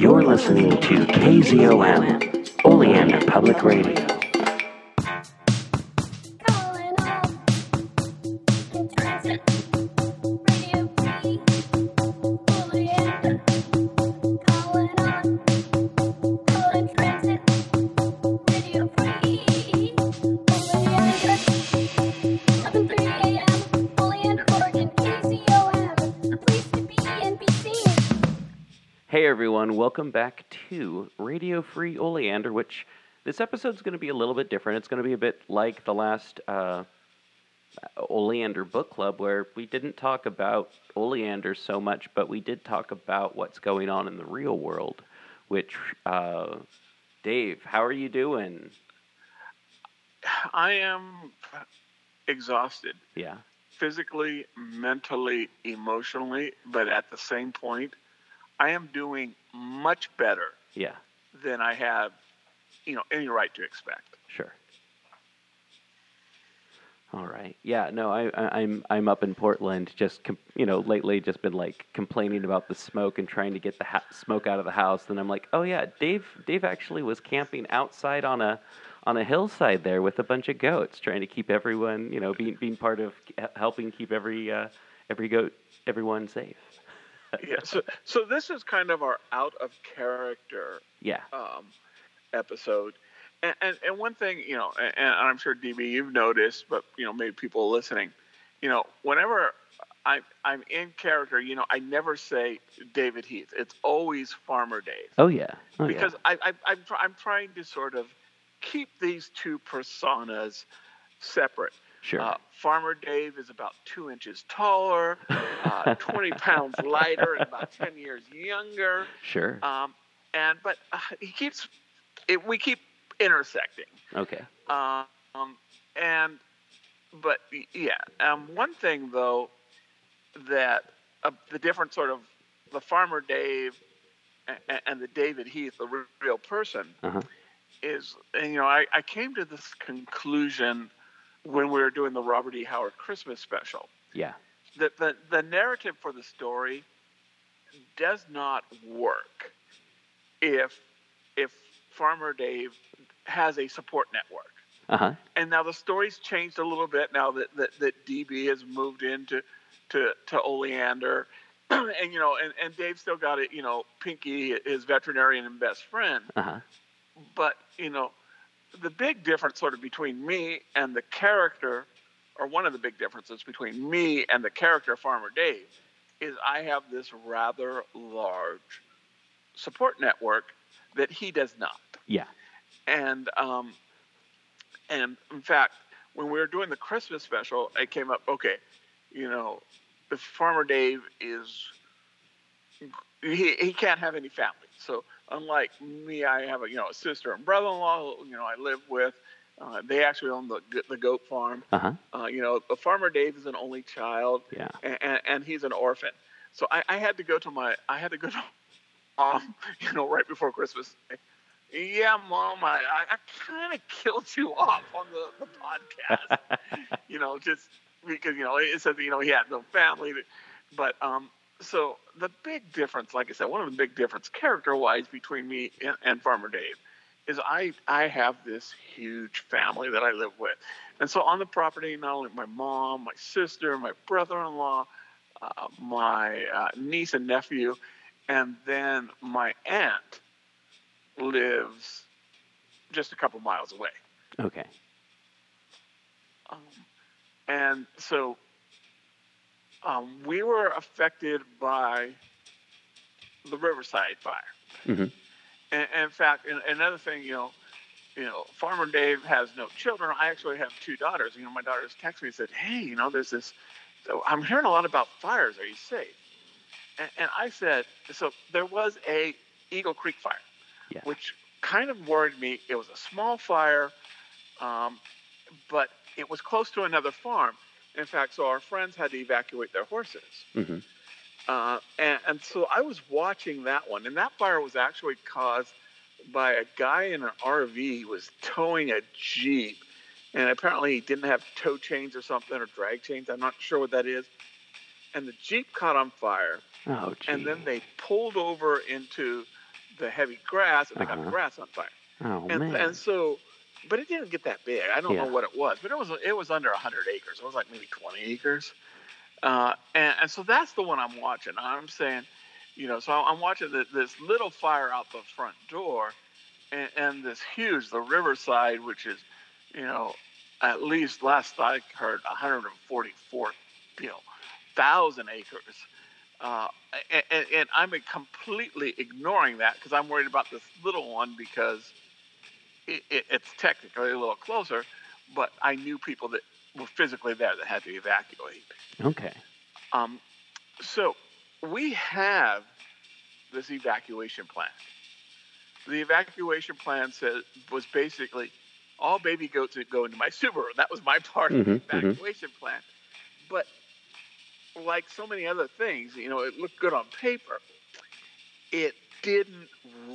You're listening to KZOM, Oleander Public Radio. Welcome back to Radio Free Oleander, which this episode's going to be a little bit different. It's going to be a bit like the last uh, Oleander Book Club, where we didn't talk about Oleander so much, but we did talk about what's going on in the real world. Which, uh, Dave, how are you doing? I am exhausted Yeah, physically, mentally, emotionally, but at the same point, I am doing much better yeah, than I have, you know, any right to expect. sure. All right. Yeah. No, I, I, I'm I'm up in Portland. Just com- you know, lately just been like complaining about the smoke and trying to get the ha- smoke out of the house. Then I'm like, oh yeah, Dave. Dave actually was camping outside on a on a hillside there with a bunch of goats, trying to keep everyone, you know, being being part of helping keep every uh, every goat everyone safe. Yeah. So, so this is kind of our out of character Yeah. um, episode. And, and, and one thing, you know, and, and I'm sure DB you've noticed, but you know, maybe people listening, you know, whenever I'm I'm in character, you know, I never say David Heath. It's always Farmer Dave. Oh yeah. Oh, yeah. because I, I, I'm, try- I'm trying to sort of keep these two personas separate. Sure. Uh, Farmer Dave is about two inches taller, uh, 20 pounds lighter, and about 10 years younger. sure. Um, and but uh, he keeps it, we keep intersecting. okay. Um, and but yeah, um, one thing though that uh, the different sort of the farmer Dave and, and the David Heath, the real person, Uh-huh. is and, you know I, I came to this conclusion when we were doing the Robert E. Howard Christmas special Yeah. that the, the narrative for the story does not work if if Farmer Dave has a support network. Uh huh. And now the story's changed a little bit now that, that, that DB has moved into to, to Oleander. and you know, and, and Dave still got it, you know, Pinky, his veterinarian and best friend. Uh huh. But, you know, the big difference sort of between me and the character, or one of the big differences between me and the character Farmer Dave, is I have this rather large support network that he does not. Yeah. And um, and in fact, when we were doing the Christmas special, it came up. Okay, you know, the Farmer Dave is he he can't have any family. So unlike me, I have a you know a sister and brother-in-law. who, You know, I live with. Uh, they actually own the the goat farm. Uh huh. Uh, you know, Farmer Dave is an only child Yeah. and, and, and he's an orphan. So I, I had to go to my, I had to go to mom, you know, right before Christmas. Yeah, mom, I, I, kind of killed you off on the, the podcast, you know, just because, you know, it said, that, you know, he had no family. But, um, so the big difference, like I said, one of the big difference character wise between me and, and Farmer Dave is I, I have this huge family that I live with. And so on the property, not only my mom, my sister, my brother-in-law, uh, my uh, niece and nephew, and then my aunt lives just a couple miles away. Okay. Um, and so um, we were affected by the Riverside fire. Mhm. And, and in fact, and another thing, you know, you know, Farmer Dave has no children. I actually have two daughters. You know, my daughters texted me and said, "Hey, you know, there's this. So I'm hearing a lot about fires. Are you safe?" And, and I said, "So there was a Eagle Creek fire, Yeah. which kind of worried me. It was a small fire, um, but it was close to another farm. In fact, so our friends had to evacuate their horses. Mm-hmm. Uh, and, and so I was watching that one, and that fire was actually caused by a guy in an RV He was towing a Jeep, and apparently he didn't have tow chains or something or drag chains. I'm not sure what that is. And the Jeep caught on fire, Oh, and then they pulled over into the heavy grass and they got Uh-huh. the grass on fire. Oh and, man. and so, but it didn't get that big. I don't Yeah. know what it was, but it was it was under 100 acres. It was like maybe 20 acres. Uh, and, and so that's the one I'm watching. I'm saying, you know, so I'm watching the, this little fire out the front door, and, and this huge, the Riverside, which is, you know, at least last I heard, 144, you know, thousand acres. Uh, and, and, and I'm completely ignoring that because I'm worried about this little one because it, it, it's technically a little closer, but I knew people that were physically there that had to evacuate. okay. Um, so we have this evacuation plan. The evacuation plan said was basically all baby goats that go into my Subaru. That was my part of the Mhm, mhm. evacuation plan. But like so many other things, you know, it looked good on paper. It didn't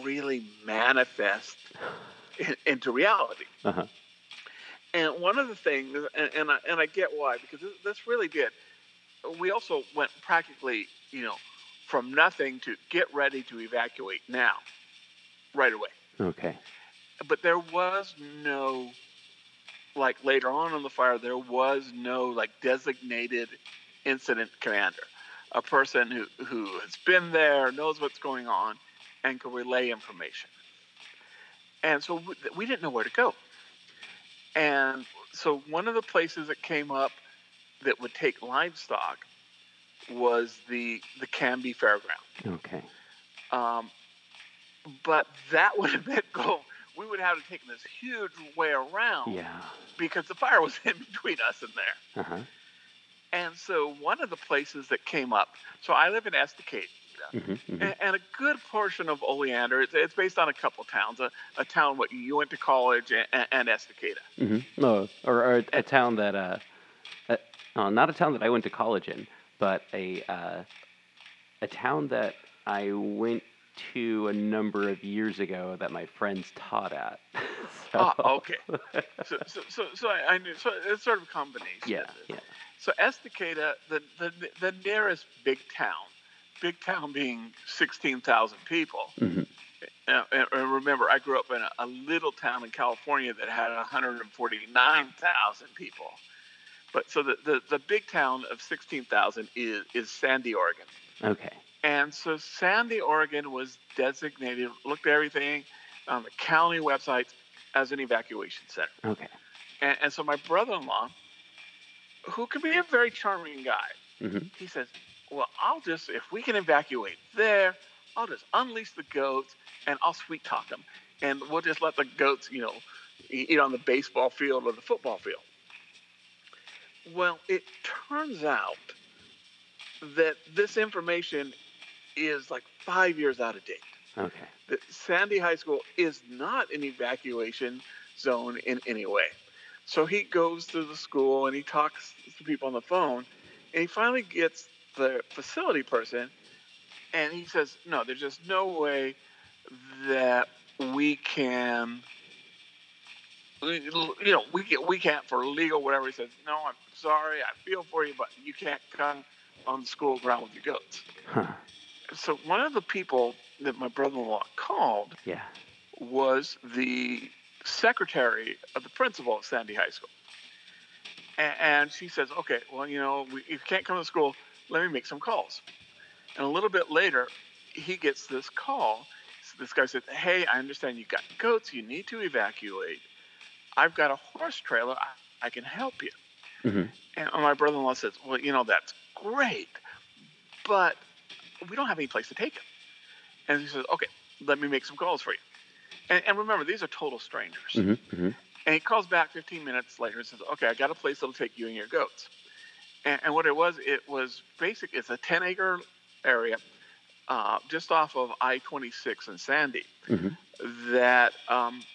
really manifest in, into reality. Uh-huh. And one of the things, and, and, I, and I get why, because this, this really did. We also went practically, you know, from nothing to get ready to evacuate now, right away. Okay. But there was no, like later on in the fire, there was no like designated incident commander, a person who, who has been there, knows what's going on, and can relay information. And so we, we didn't know where to go. And so one of the places that came up that would take livestock was the the Canby Fairground. Okay. Um, but that would have meant go. We would have to take this huge way around Yeah. because the fire was in between us and there. Uh-huh. And so one of the places that came up. So I live in Estacada, hmm and, and a good portion of Oleander. It's, it's based on a couple towns. A, a town what you went to college and, and Estacada. hmm No, or, or a, a town that uh, uh, oh, not a town that I went to college in, but a uh, a town that I went to a number of years ago that my friends taught at. so, Ah, okay. So so so, so I, I knew. So it's sort of a combination. yeah, yeah. So Estacada, the, the the nearest big town, big town being sixteen thousand people. hmm Uh, and and remember, I grew up in a, a little town in California that had 149,000 people. But so the, the, the big town of 16,000 is, is Sandy, Oregon. Okay. And so Sandy, Oregon was designated, looked at everything on the county website as an evacuation center. Okay. And, and so my brother in law, who can be a very charming guy, hmm he says, Well, I'll just, if we can evacuate there, I'll just unleash the goats and I'll sweet talk them. And we'll just let the goats, you know, eat on the baseball field or the football field. Well, it turns out that this information is like five years out of date. Okay. That Sandy High School is not an evacuation zone in any way. So he goes to the school and he talks to people on the phone, and he finally gets the facility person, and he says, "No, there's just no way that we can." You know, we can, we can't for legal whatever. He says, "No, I'm sorry. I feel for you, but you can't come on the school ground with your goats." Huh. So one of the people that my brother-in-law called Yeah. was the secretary of the principal at Sandy High School. And she says, okay, well, you know, we, you can't come to school. Let me make some calls. And a little bit later, he gets this call. This guy said, hey, I understand you got goats. You need to evacuate. I've got a horse trailer. I, I can help you. hmm And my brother-in-law says, well, you know, that's great, but we don't have any place to take him. And he says, okay, let me make some calls for you. And, and remember, these are total strangers. hmm hmm And he calls back 15 minutes later and says, okay, I got a place that'll take you and your goats. And, and what it was, it was basic. It's a 10 acre area uh, just off of I-26 in Sandy hmm that um,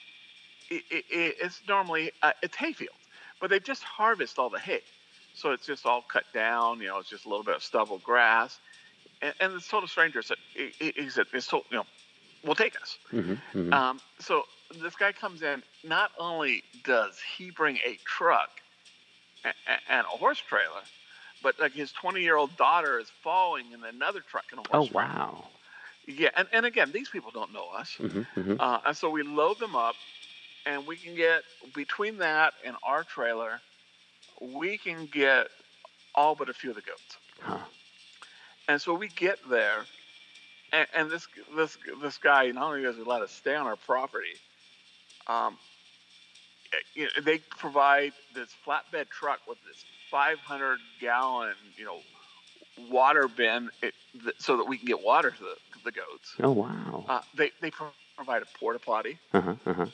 it, it, it's normally uh, it's hayfield, but they've just harvest all the hay, so it's just all cut down. You know, it's just a little bit of stubble grass, and, and this total stranger said, he, he- said, "It's told, you know, will take us." hmm hmm Um, so this guy comes in. Not only does he bring a truck and, and a horse trailer, but like his 20 year old daughter is falling in another truck in a wash. oh horse trailer. wow. Yeah, and, and again, these people don't know us. hmm hmm Uh, and so we load them up, and we can get between that and our trailer, we can get all but a few of the goats. Huh. And so we get there, and, and this this this guy not only does he let us stay on our property, um, eh, you know, they provide this flatbed truck with this 500 gallon you know water bin it, th- so that we can get water to the, the goats. Oh wow. Uh, they they pro- provide a porta potty, Uh huh. Uh huh.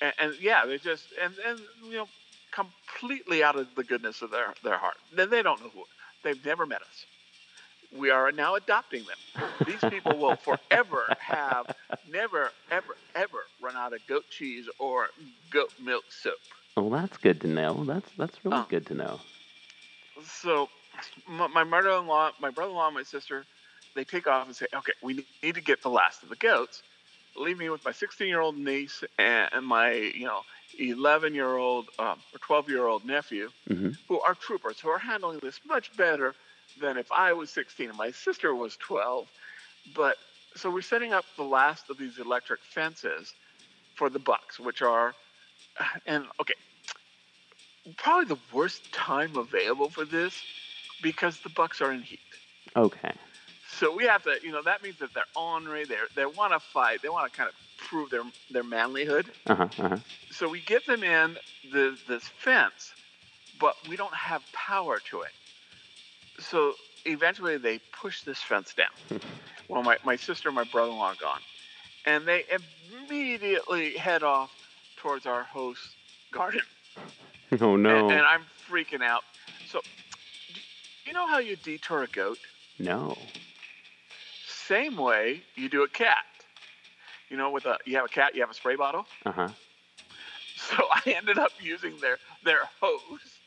and, and yeah, they just and and you know completely out of the goodness of their their heart. They, they don't know who they've never met us. We are now adopting them. These people will forever have never ever ever run out of goat cheese or goat milk soap. Well, that's good to know. That's that's really Oh. good to know. So my, my mother-in-law, my brother-in-law, and my sister, they take off and say, "Okay, we need to get the last of the goats." Leave me with my 16-year-old niece and, and my, you know, 11-year-old um, or 12-year-old nephew, hmm who are troopers, who are handling this much better than if I was 16 and my sister was 12. But so we're setting up the last of these electric fences for the bucks, which are, and okay, probably the worst time available for this because the bucks are in heat. Okay. So we have to, you know, that means that they're ornery, they they want to fight, they want to kind of prove their their manlyhood. Uh huh. Uh huh. So we get them in the, this fence, but we don't have power to it. So eventually they push this fence down. well, my, my sister and my brother in law are gone. And they immediately head off towards our host's garden. Oh no. And, and I'm freaking out. So, you know how you detour a goat? no. Same way you do a cat. You know, with a you have a cat, you have a spray bottle. Uh huh. So I ended up using their their hose.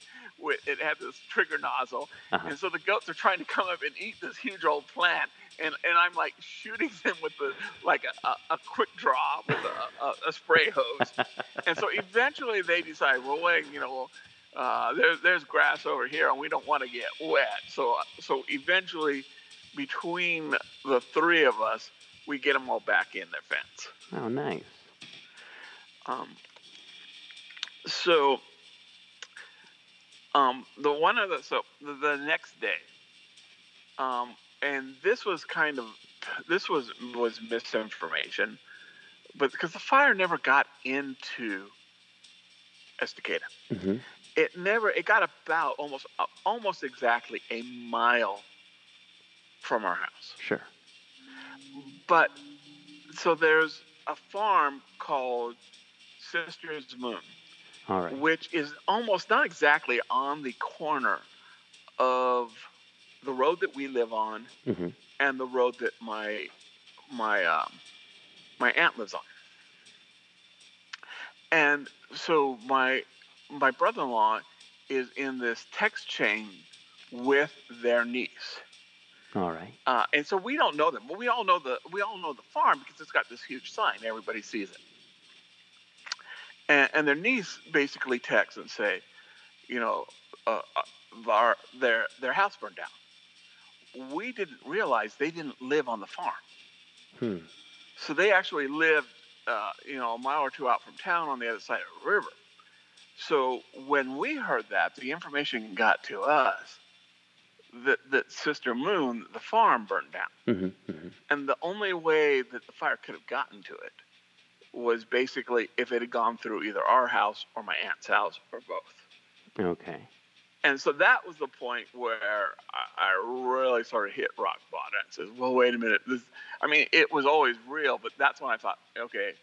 With, it had this trigger nozzle, Uh-huh. and so the goats are trying to come up and eat this huge old plant, and, and I'm like shooting them with the like a, a, a quick draw with a, a, a spray hose, and so eventually they decide, well, wait, you know, uh, there's there's grass over here, and we don't want to get wet. So so eventually, between the three of us, we get them all back in their fence. Oh, nice. Um, so, um, the one of the so the, the next day, um, and this was kind of this was was misinformation, but because the fire never got into Estacada, hmm it never it got about almost uh, almost exactly a mile from our house. Sure. But so there's a farm called Sisters Moon. All right. which is almost not exactly on the corner of the road that we live on hmm and the road that my my um, my aunt lives on. And so my my brother-in-law is in this text chain with their niece. All right. Uh, and so we don't know them, but we all know the we all know the farm because it's got this huge sign. Everybody sees it. And, and their niece basically texts and say, you know, uh, uh, our, their their house burned down. We didn't realize they didn't live on the farm, Hmm. so they actually lived, uh, you know, a mile or two out from town on the other side of the river. So when we heard that, the information got to us that that Sister Moon, the farm, burned down. hmm hmm And the only way that the fire could have gotten to it was basically if it had gone through either our house or my aunt's house or both. Okay. And so that was the point where I, I really sort of hit rock bottom and says, well, wait a minute. This, I mean, it was always real, but that's when I thought, okay,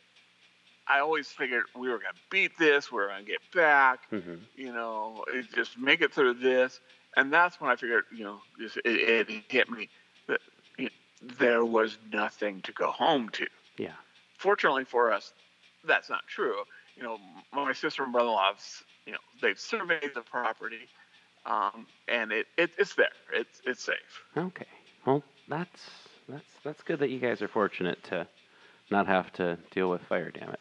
I always figured we were going to beat this, we were going to get back, hmm you know, just make it through this. And that's when I figured, you know, just, it, it hit me that you know, there was nothing to go home to. Yeah. Fortunately for us, that's not true. You know, my sister and brother-in-law, you know, they've surveyed the property, um, and it, it it's there. It's it's safe. Okay. Well, that's that's that's good that you guys are fortunate to not have to deal with fire damage.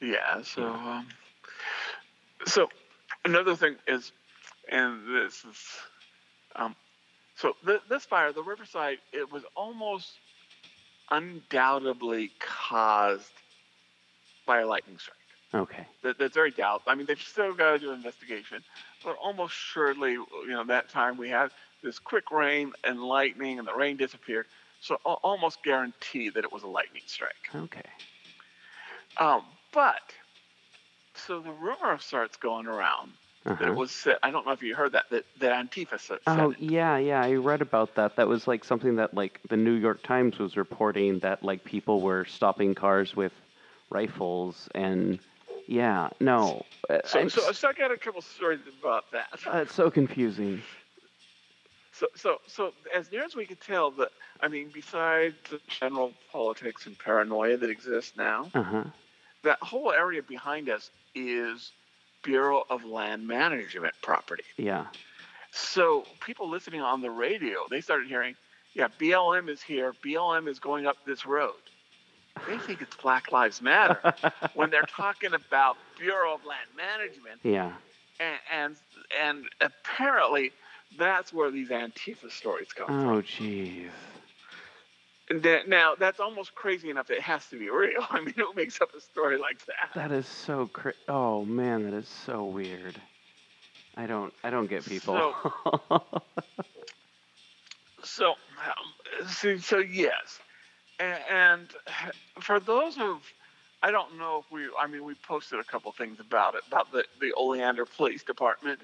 Yeah. So, um, so another thing is, and this is, um, So th- this fire, the Riverside, it was almost undoubtedly caused by a lightning strike. Okay. That, that's very doubt. I mean, they've still got to do an investigation, but almost surely, you know, that time we had this quick rain and lightning, and the rain disappeared. So al- almost guarantee that it was a lightning strike. Okay. Um, but so the rumor starts going around that Uh-huh. it was said. I don't know if you heard that that, that Antifa said. Oh it. yeah, yeah. I read about that. That was like something that like the New York Times was reporting that like people were stopping cars with rifles and yeah, no. uh, So, I'm so, so I got a couple stories about that. uh, it's so confusing. So, so, so as near as we could tell, that I mean, besides the general politics and paranoia that exists now, Uh huh. that whole area behind us is Bureau of Land Management property. Yeah. So people listening on the radio, they started hearing, yeah, BLM is here. BLM is going up this road. They think it's Black Lives Matter when they're talking about Bureau of Land Management, yeah. and and, and apparently that's where these Antifa stories come oh, from. Oh jeez. That- Now that's almost crazy enough. It has to be real. I mean, who makes up a story like that? That is so crazy. Oh man, that is so weird. I don't. I don't get people. So, um, so, so yes, and, and for those of, I don't know if we, I mean, we posted a couple things about it about the the Oleander Police Department,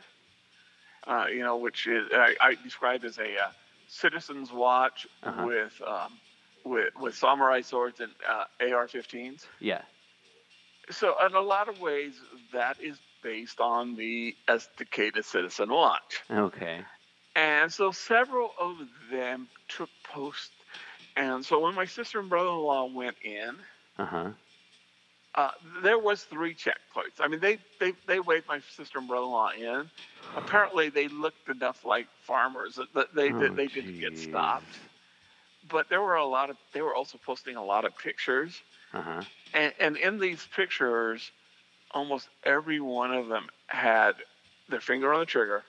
uh, you know, which is I, I described as a uh, citizens watch Uh-huh. with um, with with samurai swords and uh, AR-15s. yeah. So, in a lot of ways, that is based on the Estacada Citizen Watch. Okay. And so several of them took post. And so when my sister and brother-in-law went in, Uh huh. uh, there was three checkpoints. I mean, they, they, they waved my sister and brother-in-law in. Apparently, they looked enough like farmers that they, Oh, did, they didn't get stopped. But there were a lot of, they were also posting a lot of pictures. Uh huh. And, and in these pictures, almost every one of them had their finger on the trigger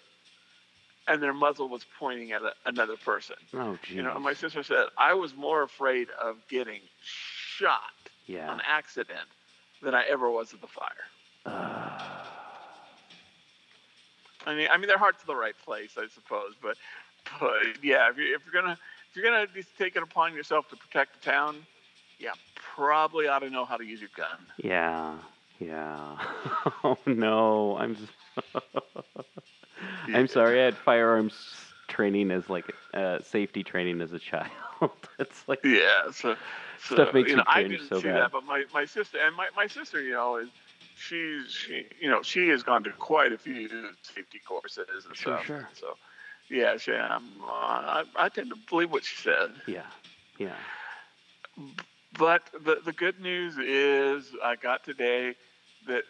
and their muzzle was pointing at a, another person. Oh jeez. You know, my sister said, I was more afraid of getting shot yeah. on accident than I ever was at the fire. Uh, I mean, I mean, their heart's in the right place, I suppose, but, but yeah, if, you're, if you're gonna if you're gonna just take it upon yourself to protect the town, yeah, probably ought to know how to use your gun. yeah. Yeah. oh no. I'm. I'm sorry. I had firearms training as like uh, safety training as a child. it's like Yeah, so, so Stuff makes you you know, I didn't so see bad. that, but my, my sister and my, my sister, you know, is she's she you know she has gone to quite a few safety courses and Sure, stuff. sure. So yeah, she um, uh, I, I tend to believe what she said. yeah. Yeah. But the the good news is I got today that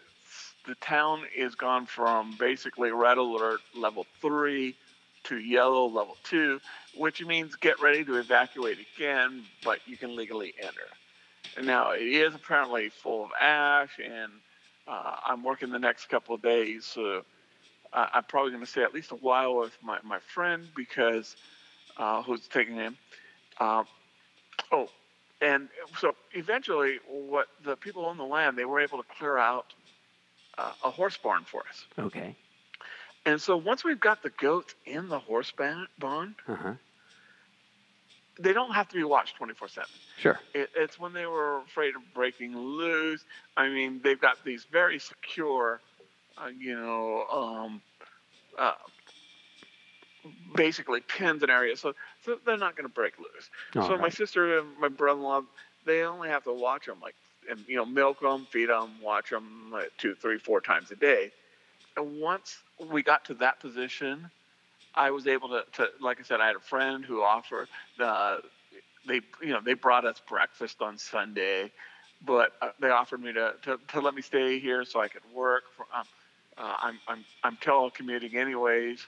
the town is gone from basically red alert level three to yellow level two, which means get ready to evacuate again, but you can legally enter. And now it is apparently full of ash, and uh, I'm working the next couple of days, so I I'm probably going to stay at least a while with my, my friend because uh, who's taking him. Um, oh, and so eventually, what the people on the land they were able to clear out uh, a horse barn for us. Okay. And so once we've got the goats in the horse ba- barn, Uh huh. they don't have to be watched 24 7. Sure. It, it's when they were afraid of breaking loose. I mean, they've got these very secure, uh, you know, um, uh, basically pins and areas. So, so they're not going to break loose. All so my sister and my brother-in-law, they only have to watch them like, and you know, milk them, feed them, watch them like two, three, four times a day. And once we got to that position, I was able to, to like I said, I had a friend who offered the, they, you know, they brought us breakfast on Sunday, but uh, they offered me to, to, to let me stay here so I could work. For, um, uh, I'm, I'm, I'm telecommuting anyways.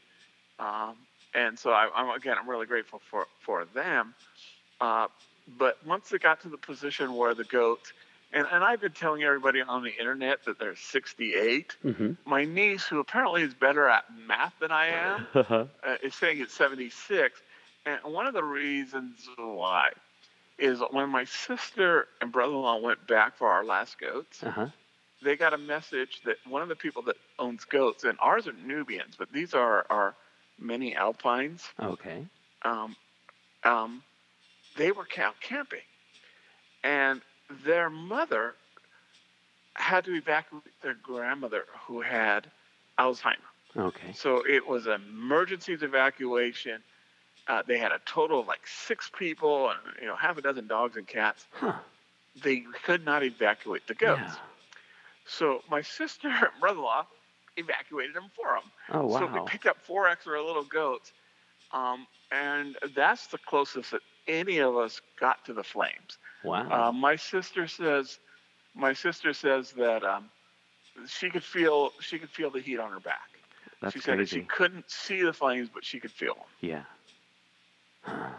Um, and so I, I'm again, I'm really grateful for for them. Uh, but once it got to the position where the goats, and, and I've been telling everybody on the internet that there's 68. Mm-hmm. My niece, who apparently is better at math than I am, Uh-huh. uh, is saying it's 76. And one of the reasons why is when my sister and brother-in-law went back for our last goats, Uh huh. They got a message that one of the people that owns goats, and ours are Nubians, but these are our mini Alpines. Okay. Um, um, they were out camping, and their mother had to evacuate their grandmother who had Alzheimer. Okay. So it was an emergency evacuation. Uh, they had a total of like six people and you know half a dozen dogs and cats. Huh. They could not evacuate the goats. Yeah. So my sister and brother-in-law evacuated them for them. Oh wow! So we picked up four extra little goats, um, and that's the closest that any of us got to the flames. Wow. Uh, my sister says, my sister says that um, she could feel she could feel the heat on her back. That's she said that she couldn't see the flames, but she could feel them. Yeah.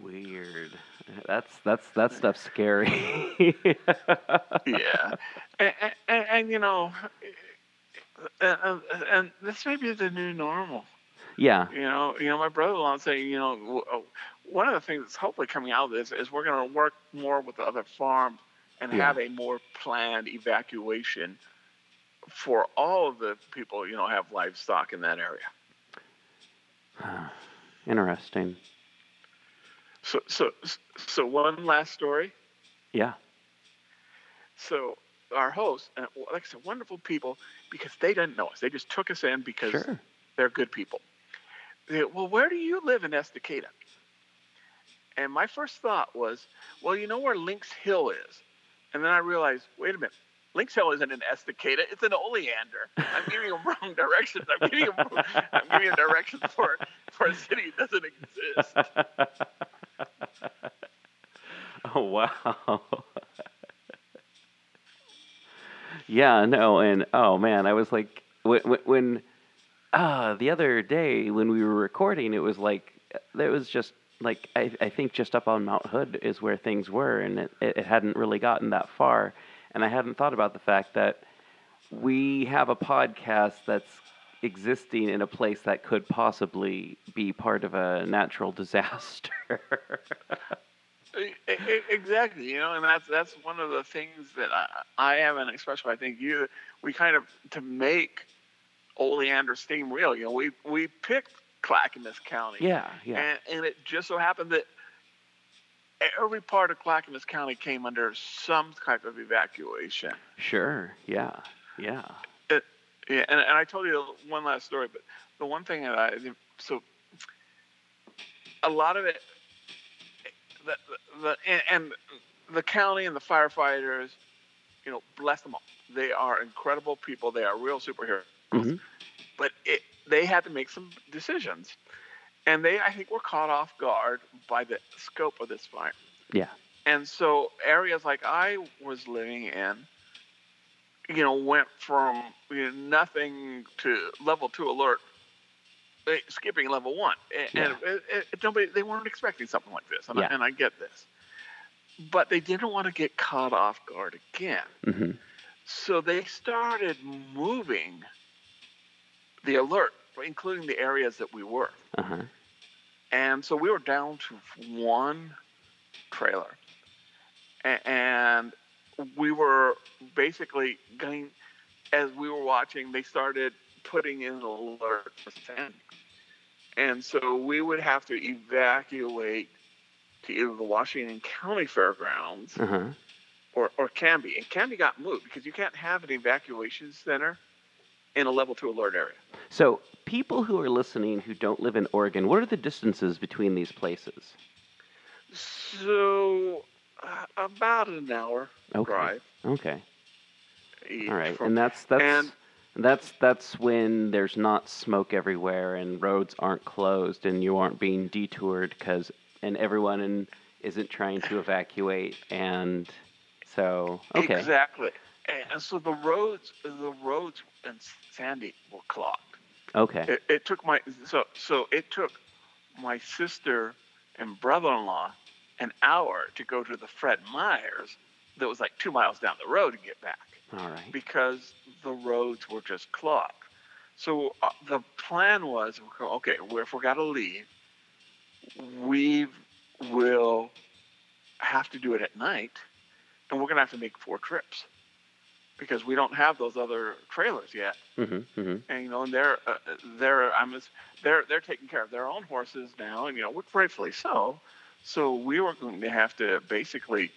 Weird. That's that's that stuff's scary. yeah, and, and, and you know, and, and- this may be the new normal. yeah. You know, you know, my brother-in-law saying, you know, uh, one of the things that's hopefully coming out of this is we're going to work more with the other farms and Yeah. have a more planned evacuation for all of the people, you know, have livestock in that area. Interesting. So, so, so one last story. Yeah. So our hosts, like I said, wonderful people because they didn't know us. They just took us in because Sure. they're good people. They, well, where do you live in Estacada? And my first thought was, well, you know where Lynx Hill is? And then I realized, wait a minute, Lynx Hill isn't in Estacada; it's in Oleander. I'm giving them wrong directions. I'm giving them, I'm giving them directions for for a city that doesn't exist. oh wow. yeah, no, and oh man, I was like when when, uh the other day when we were recording, it was like it was just like I, I think just up on Mount Hood is where things were, and it, it hadn't really gotten that far, and I hadn't thought about the fact that we have a podcast that's existing in a place that could possibly be part of a natural disaster. Exactly, you know, and that's that's one of the things that I, I am, and especially I think you, we kind of to make Oleander Steam real. You know, we we picked Clackamas County, yeah, yeah. and, and it just so happened that every part of Clackamas County came under some type of evacuation. Sure. Yeah. Yeah. Yeah, and, and I told you one last story, but the one thing that I so a lot of it, the the, and, and the county and the firefighters, you know, bless them all. They are incredible people. They are real superheroes. Mhm. But it, they had to make some decisions, and they I think were caught off guard by the scope of this fire. Yeah. And so areas like I was living in, you know, went from you know, nothing to level two alert, eh, skipping level one. A- Yeah. And it, it, it- nobody, they weren't expecting something like this, and, Yeah. I, and I get this. But they didn't want to get caught off guard again. hmm So they started moving the alert, including the areas that we were. Uh huh. And so we were down to one trailer. And we were basically going, as we were watching, they started putting in alert for And so we would have to evacuate to either the Washington County Fairgrounds Uh huh. or, or Canby. And Canby got moved because you can't have an evacuation center in a level two alert area. So, people who are listening who don't live in Oregon, what are the distances between these places? So about an hour Okay. drive. Okay. All right. And that's that's and- that's that's when there's not smoke everywhere and roads aren't closed and you aren't being detoured because and everyone in, isn't trying to evacuate and so okay. Exactly. And so the roads, the roads in Sandy were clogged. Okay. It, it took my so so it took my sister and brother-in-law an hour to go to the Fred Meyers that was like two miles down the road to get back All right. because the roads were just clogged. So uh, the plan was, okay, if we're got to leave, we will have to do it at night, and we're gonna have to make four trips because we don't have those other trailers yet. Mm-hmm. Mm-hmm. And you know, and they're uh, they're I'm just, they're they're taking care of their own horses now, and you know, rightfully so. So we were going to have to basically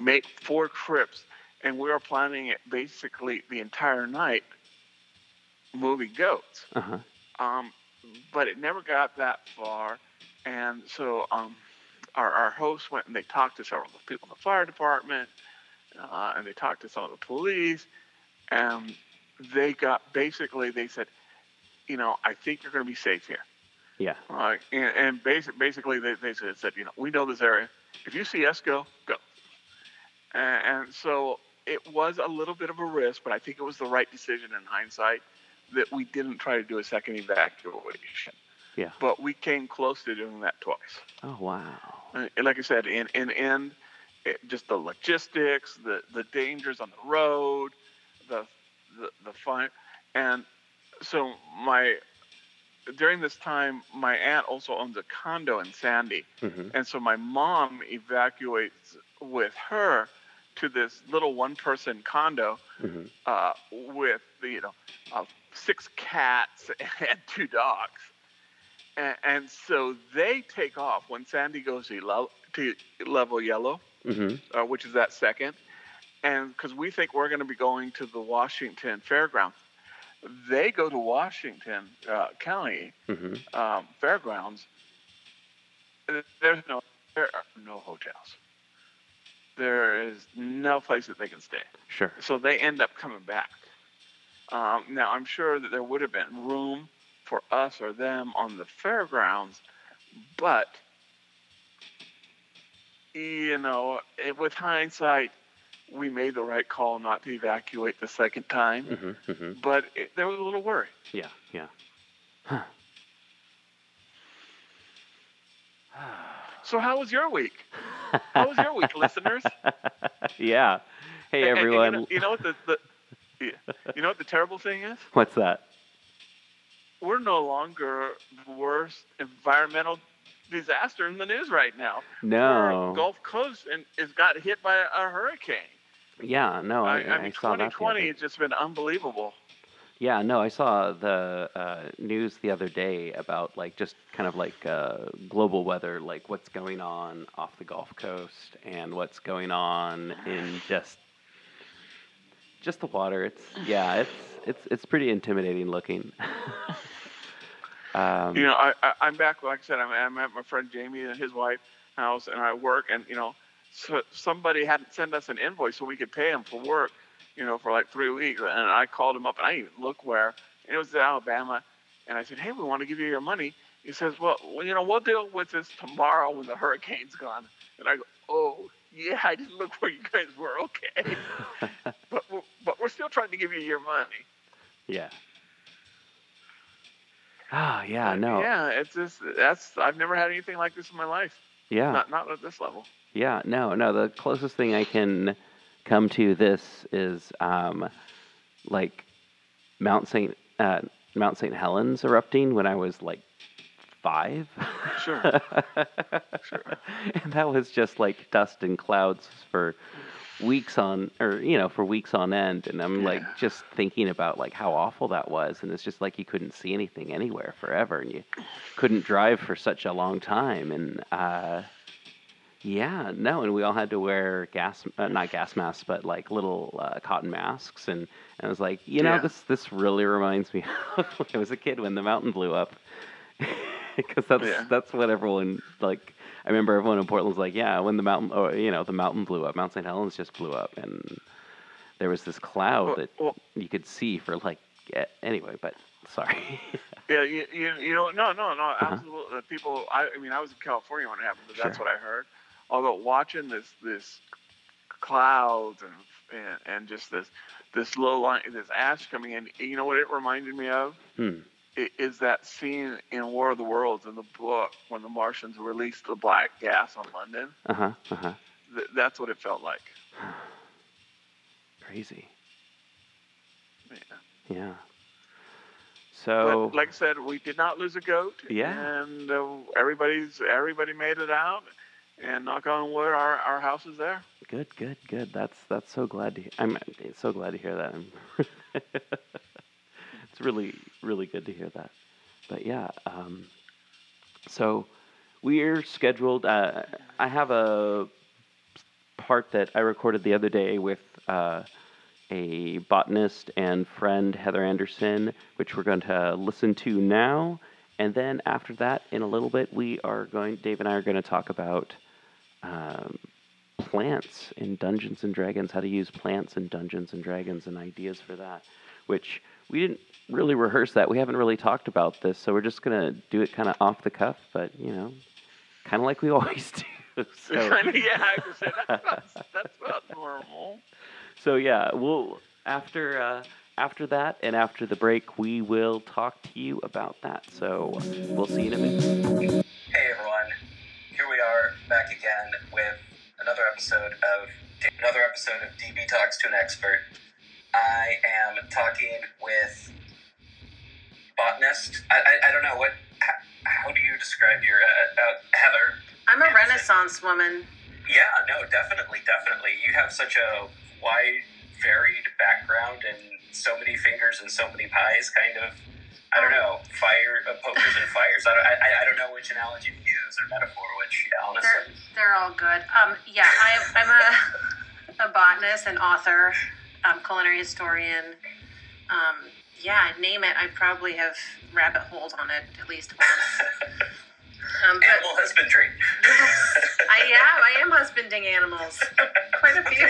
make four trips, and we were planning it basically the entire night moving goats. Uh huh. Um, but it never got that far, and so um, our our hosts went and they talked to several of the people in the fire department, uh, and they talked to some of the police, and they got basically they said, you know, I think you're going to be safe here. Yeah. Uh, and and basic, basically, they, they said, said, you know, we know this area. If you see us go, go. And, and so it was a little bit of a risk, but I think it was the right decision in hindsight that we didn't try to do a second evacuation. Yeah. But we came close to doing that twice. Oh wow. And like I said, in in in just the logistics, the the dangers on the road, the the the fun, and so my during this time, my aunt also owns a condo in Sandy, Mm-hmm. and so my mom evacuates with her to this little one-person condo Mm-hmm. uh, with you know uh, six cats and two dogs, and, and so they take off when Sandy goes to, le- to level yellow, Mm-hmm. uh, which is that second, and because we think we're going to be going to the Washington Fairgrounds, they go to Washington uh, County Mm-hmm. um, Fairgrounds. There's no there are no hotels. There is no place that they can stay Sure. so they end up coming back. Um, now, I'm sure that there would have been room for us or them on the fairgrounds, but you know, eh, with hindsight, we made the right call not to evacuate the second time. Mm-hmm. Mm-hmm. But it, there was a little worry. Yeah. Yeah. Huh. So, how was your week? How was your week, listeners? yeah. Hey And- and everyone. You know, you know what the, the you know what the terrible thing is? What's that? we're no longer the worst environmental disaster in the news right now. No. Our Gulf Coast and is got hit by a hurricane. Yeah. No. I, I, I mean, saw that. the other 2020 has just been unbelievable. Yeah, no, I saw the uh, news the other day about like just kind of like uh, global weather, like what's going on off the Gulf Coast and what's going on in just just the water. It's yeah, it's it's it's pretty intimidating looking. um, You know, I, I, I'm back. Like I said, I'm, I'm at my friend Jamie and his wife house, and I work. And you know, so somebody hadn't sent us an invoice so we could pay him for work. You know, for like three weeks, and I called him up, and I didn't even look where. And it was in Alabama, and I said, "Hey, we want to give you your money." He says, "Well, well, you know, we'll deal with this tomorrow when the hurricane's gone." And I go, "Oh, yeah, I didn't look where you guys were. Okay, but we're, but we're still trying to give you your money." yeah. Ah, yeah, no, Yeah, it's just that's I've never had anything like this in my life. yeah. Not not at this level. Yeah, no, no. The closest thing I can come to this is um, like Mount Saint uh, Mount Saint Helens erupting when I was like five. Sure. Sure. and that was just like dust and clouds for weeks on, or you know, for weeks on end. And I'm like just thinking about like how awful that was, and it's just like you couldn't see anything anywhere forever, and you couldn't drive for such a long time, and. uh yeah, no, and we all had to wear gas, uh, not gas masks, but like little uh, cotton masks, and, and I was like, you know, Yeah. this this really reminds me of when I was a kid when the mountain blew up, because that's Yeah. that's what everyone like. I remember everyone in Portland was like, yeah, when the mountain, or you know, the mountain blew up, Mount St. Helens just blew up, and there was this cloud Well- that well- you could see for like, yeah, anyway, but sorry. Yeah, you, you, you know, no, no, no, Uh-huh. absolutely. Uh, People, I, I mean, I was in California when it happened, but that's what I heard. Although watching this, this clouds and, and and just this, this low line, this ash coming in, you know what it reminded me of? hmm. It is that scene in War of the Worlds in the book when the Martians released the black gas on London. Uh huh. Uh huh. Th- that's what it felt like. Crazy. Yeah. Yeah. So but like I said, we did not lose a goat. Yeah. And uh, everybody's everybody made it out. And knock on wood, our, our house is there. good, good, good. That's that's so glad to. Hear. I'm so glad to hear that. It's really really good to hear that. But yeah, um, so we're scheduled. Uh, I have a part that I recorded the other day with uh, a botanist and friend, Heather Anderson, which we're going to listen to now. And then after that, in a little bit, we are going, Dave and I are going to talk about um, plants in Dungeons and Dragons, how to use plants in Dungeons and Dragons, and ideas for that, which we didn't really rehearse that. We haven't really talked about this, so we're just going to do it kind of off the cuff, but, you know, kind of like we always do. so, yeah, say, that's, not, that's normal. so yeah, we'll after uh, after that and after the break, we will talk to you about that. So we'll see you in a minute. Hey everyone, here we are back again with another episode of another episode of DB Talks to an Expert. I am talking with botanist. I, I, I don't know what. How, how do you describe your uh, uh, Heather? I'm a Renaissance woman. Yeah, no, definitely, definitely. You have such a wide, varied background and so many fingers and so many pies. Kind of. I don't know, fire, uh, pokers and fires. I don't, I, I- don't know which analogy to use or metaphor, which They're they're all good. Um, yeah, I, I'm a, a botanist and author, um, culinary historian. Um, yeah, name it. I probably have rabbit holes on it at least once. Um, Animal husbandry. I am. I am husbanding animals. Quite a few.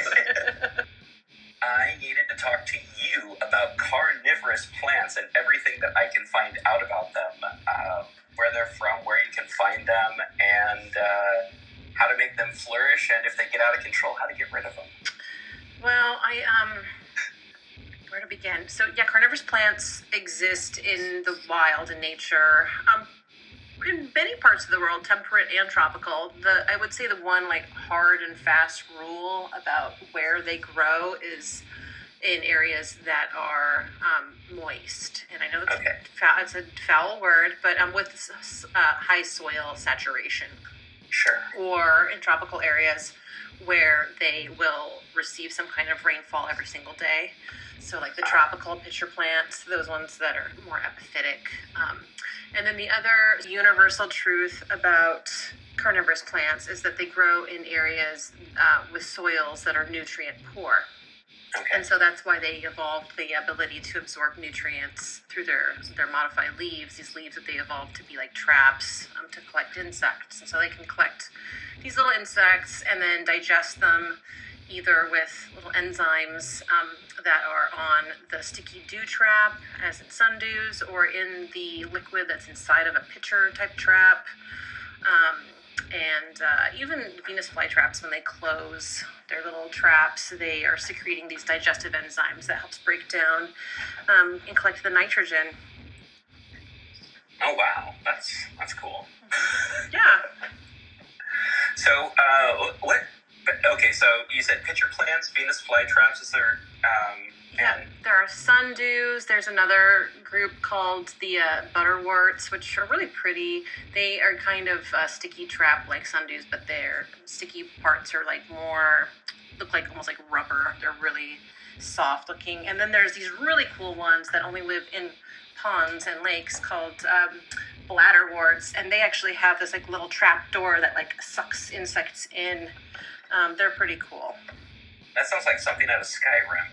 I needed to talk to you about carnivorous plants and everything that I can find out about them, uh, where they're from, where you can find them, and uh, how to make them flourish, and if they get out of control, how to get rid of them. Well, I um, where to begin? So yeah, carnivorous plants exist in the wild in nature. Um, in many parts of the world, temperate and tropical. The I would say the one like hard and fast rule about where they grow is in areas that are um, moist. And I know it's, Okay. a, foul, it's a foul word, but um, with uh, high soil saturation Sure. or in tropical areas where they will receive some kind of rainfall every single day. So, like the tropical pitcher plants, those ones that are more epiphytic. Um, and then the other universal truth about carnivorous plants is that they grow in areas uh, with soils that are nutrient poor. Okay. And so that's why they evolved the ability to absorb nutrients through their their modified leaves. These leaves that they evolved to be like traps um, to collect insects, and so they can collect these little insects and then digest them either with little enzymes um, that are on the sticky dew trap, as in sundews, or in the liquid that's inside of a pitcher type trap. Um, and uh, even Venus flytraps, when they close their little traps, they are secreting these digestive enzymes that helps break down um, and collect the nitrogen. Oh wow, that's that's cool. Yeah. So, uh, what? Okay, so you said pitcher plants, Venus flytraps. Is there? Um, Yeah, and there are sundews. There's another group called the uh, butterworts, which are really pretty. They are kind of uh, sticky trap like sundews, but their sticky parts are like more look like almost like rubber. They're really soft looking. And then there's these really cool ones that only live in ponds and lakes called um, bladderworts, and they actually have this like little trap door that like sucks insects in. Um, they're pretty cool. that sounds like something out of Skyrim.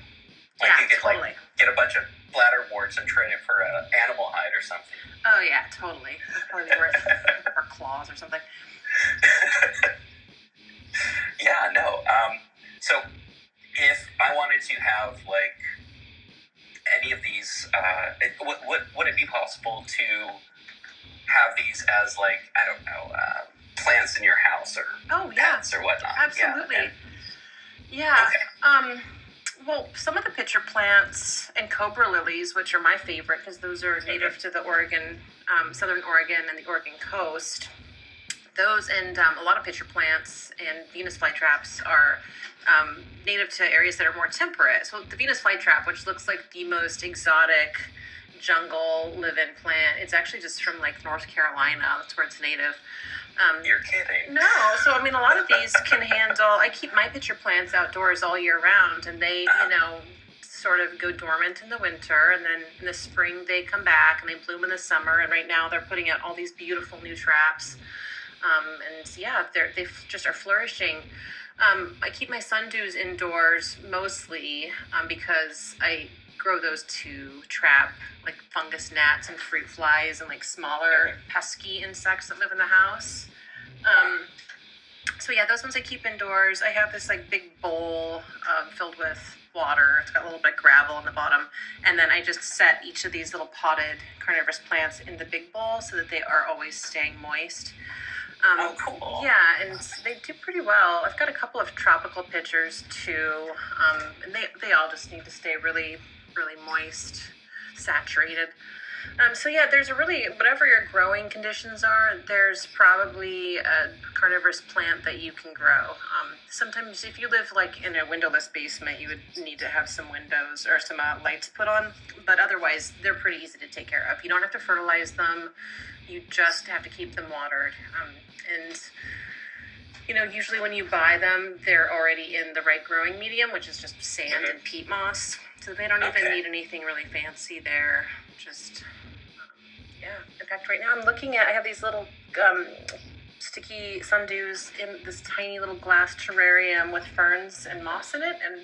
Like Yeah, you could totally. like get a bunch of bladder warts and trade it for an animal hide or something. Oh yeah, totally. It'd probably be worth for claws or something. Yeah, no. Um, so if I wanted to have like any of these, uh, it, would, would would it be possible to have these as like I don't know uh, plants in your house or Oh yeah, pets or whatnot? absolutely. Yeah, and- Yeah. Okay. Um. Well, some of the pitcher plants and cobra lilies, which are my favorite because those are native to the Oregon, um, southern Oregon and the Oregon coast. Those and um, a lot of pitcher plants and Venus flytraps are um, native to areas that are more temperate. So the Venus flytrap, which looks like the most exotic jungle live-in plant. It's actually just from like North Carolina. That's where it's native. Um, You're kidding. no, so I mean, a lot of these can handle. I keep my pitcher plants outdoors all year round, and they, you know, sort of go dormant in the winter, and then in the spring they come back and they bloom in the summer. And right now they're putting out all these beautiful new traps, um, and yeah, they're they just are flourishing. Um, I keep my sundews indoors mostly um, because I grow those to trap like fungus gnats and fruit flies and like smaller pesky insects that live in the house. Um, so yeah, those ones I keep indoors. I have this like big bowl um, filled with water. It's got a little bit of gravel on the bottom, and then I just set each of these little potted carnivorous plants in the big bowl so that they are always staying moist. Um, Oh, cool. yeah, and they do pretty well. I've got a couple of tropical pitchers too, um, and they they all just need to stay really, really moist, saturated. Um, so yeah, there's a really whatever your growing conditions are. There's probably a carnivorous plant that you can grow. Um, sometimes, if you live like in a windowless basement, you would need to have some windows or some uh, lights put on. But otherwise, they're pretty easy to take care of. You don't have to fertilize them. You just have to keep them watered. Um, and you know, usually when you buy them, they're already in the right growing medium, which is just sand and peat moss. So they don't even need anything really fancy there. Just, yeah. In fact, right now I'm looking at, I have these little um, sticky sundews in this tiny little glass terrarium with ferns and moss in it. And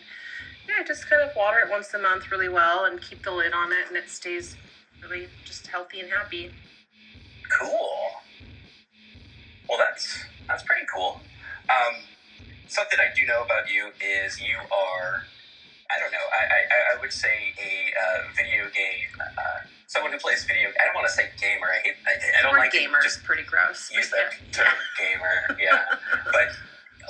yeah, I just kind of water it once a month really well and keep the lid on it, and it stays really just healthy and happy. Cool. Well, that's that's pretty cool. Um, something I do know about you is you are, I don't know, I I, I would say a uh, video game, uh, someone who plays video. I don't want to say gamer. I hate. I, I don't like gamer just pretty gross. use that yeah. term gamer. Yeah, but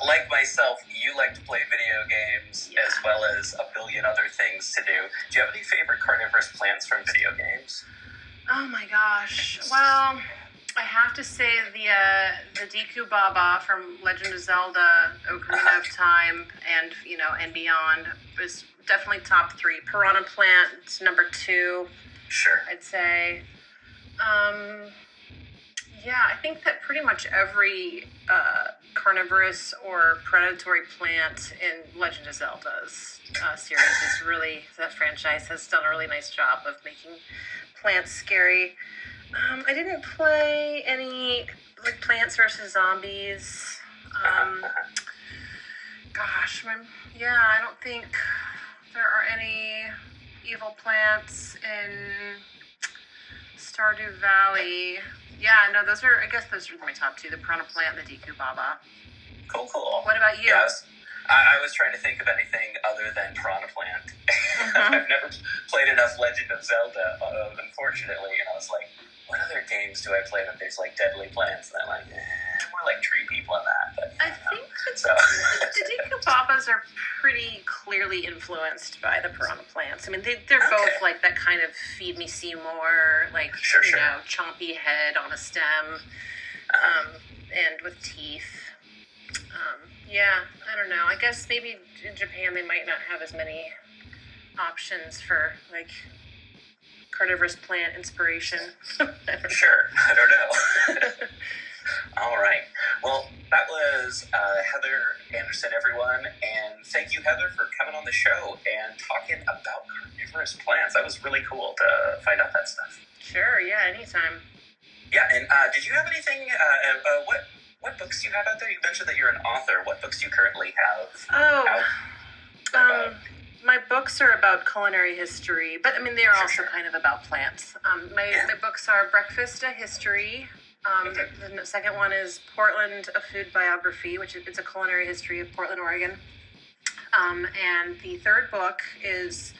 like myself, you like to play video games Yeah. as well as a billion other things to do. Do you have any favorite carnivorous plants from video games? Oh my gosh. Well, I have to say the uh, the Deku Baba from Legend of Zelda: Ocarina of Time, and you know, and beyond is definitely top three. Piranha Plant number two, Sure. I'd say. Um, yeah, I think that pretty much every uh, carnivorous or predatory plant in Legend of Zelda's uh, series is really that franchise has done a really nice job of making plants scary. Um, I didn't play any like Plants vs Zombies. Um, gosh, my, yeah, I don't think there are any evil plants in Stardew Valley. Yeah, no, those are. I guess those are my top two: the Piranha Plant and the Deku Baba. Cool, cool. What about you? Yeah, I was, I, was trying to think of anything other than Piranha Plant. Mhm. I've never played enough Legend of Zelda, uh, unfortunately, and I was like, what other games do I play that there's like deadly plants? And I'm like, eh, more like tree people in that. But, I think so. the Babas are pretty clearly influenced by the Piranha Plants. I mean, they, they're both like that kind of feed me Seymour, like Sure, you sure. know, chompy head on a stem, um, and with teeth. Um, yeah, I don't know. I guess maybe in Japan they might not have as many options for like carnivorous plant inspiration. I. Sure, I don't know. All right. Well, that was uh, Heather Anderson, everyone, and thank you, Heather, for coming on the show and talking about carnivorous plants. That was really cool to find out that stuff. Sure, yeah, anytime. Yeah, and uh, did you have anything? Uh, uh, uh, what what books do you have out there? You mentioned that you're an author. What books do you currently have Oh, out? um, my books are about culinary history, but I mean they're Sure, also sure. kind of about plants. Um, my Yeah. my books are Breakfast a History. Um, Okay. The second one is Portland a Food Biography, which is it's a culinary history of Portland, Oregon. Um, and the third book is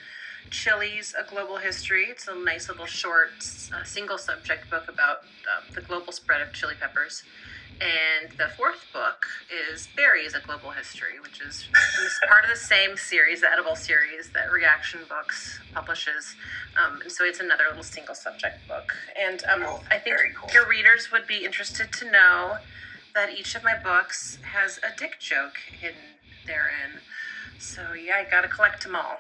Chili's A Global History. It's a nice little short uh, single subject book about uh, the global spread of chili peppers. And the fourth book is Berries, A Global History, which is is part of the same series, the edible series that Reaktion Books publishes. Um, and so it's another little single subject book. And um, Oh, I think cool. your readers would be interested to know that each of my books has a dick joke hidden therein. So yeah, I gotta collect them all.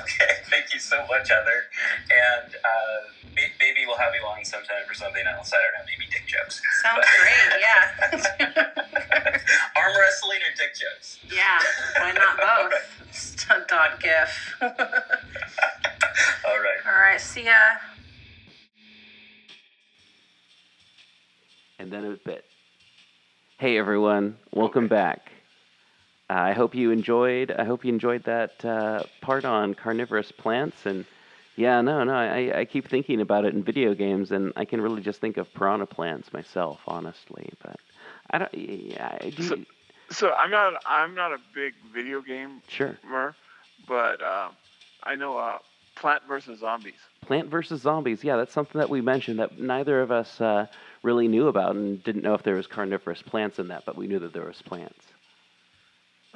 Okay, thank you so much, Heather. And uh, may- maybe we'll have you on sometime for something else. I don't know, maybe dick jokes. Sounds great. Yeah. Arm wrestling or dick jokes? yeah. Why not both? Stunt dog gif. All right. All right. See ya. And then a bit. Hey everyone, welcome back. Uh, I hope you enjoyed. I hope you enjoyed that uh, part on carnivorous plants. And yeah, no, no, I, I keep thinking about it in video games, and I can really just think of piranha plants myself, honestly. But I don't. Yeah, I do. So- So I'm not I'm not a big video game sure. but um, I know uh, Plant vs Zombies. Plant versus Zombies. Yeah, that's something that we mentioned that neither of us uh, really knew about and didn't know if there was carnivorous plants in that, but we knew that there was plants.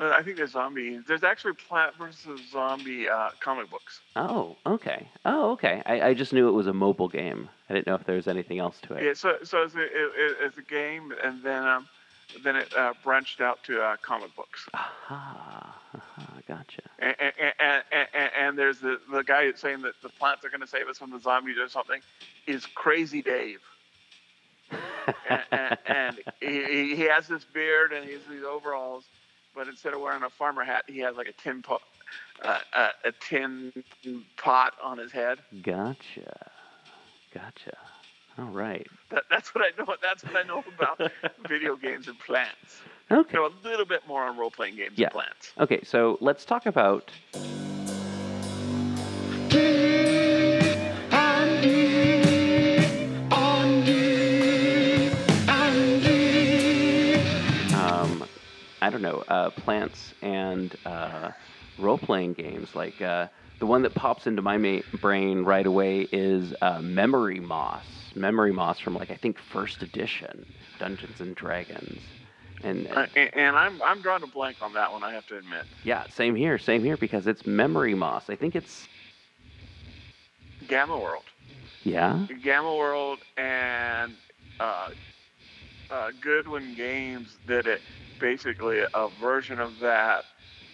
Uh, I think there's zombie. There's actually Plant vs Zombie uh, comic books. Oh, okay. Oh, okay. I, I just knew it was a mobile game. I didn't know if there was anything else to it. Yeah, so so it's a, it, it, it's a game, and then um, then it uh, branched out to uh, comic books. Aha, aha, gotcha. And, and, and, and, and there's the, the guy saying that the plants are going to save us from the zombies or something is Crazy Dave. and, and, and he, he has this beard and he's these overalls, but instead of wearing a farmer hat, he has like a tin pot, uh, uh, a tin pot on his head. gotcha. Gotcha. All right. That, that's what I know. That's what I know about video games and plants. Okay. know a little bit more on role playing games Yeah. and plants. Okay, so let's talk about I don't know, uh, plants and uh, role playing games. Like uh, the one that pops into my ma- brain right away is uh, Memory Moss. Memory Moss from like I think first edition Dungeons and Dragons. And Uh, and, and I'm I'm drawing a blank on that one. I have to admit. yeah, same here, same here because it's Memory Moss. I think it's Gamma World. yeah. Gamma World and uh, uh, Goodman Games did it. Basically, a version of that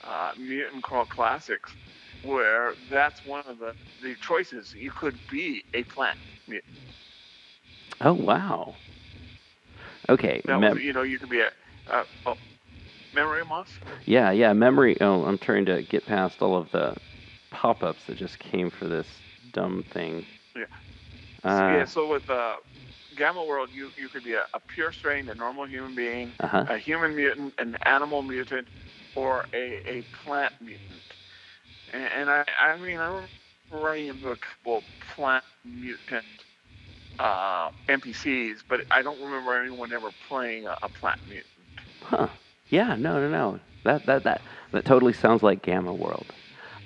uh, Mutant Crawl Classics, where that's one of the, the choices. You could be a plant. mutant. Oh wow. Okay. That mem- was, you know, you could be a, a, a memory moss. yeah, yeah. Memory. Oh, I'm trying to get past all of the pop-ups that just came for this dumb thing. Yeah. Uh, yeah. So with uh, Gamma World, you you could be a, a pure strain, a normal human being, uh-huh. a human mutant, an animal mutant, or a, a plant mutant. And, and I, I mean, I remember running into a couple plant mutant uh, NPCs, but I don't remember anyone ever playing a, a plant mutant. Huh. Yeah. No. No. No. That that that that totally sounds like Gamma World.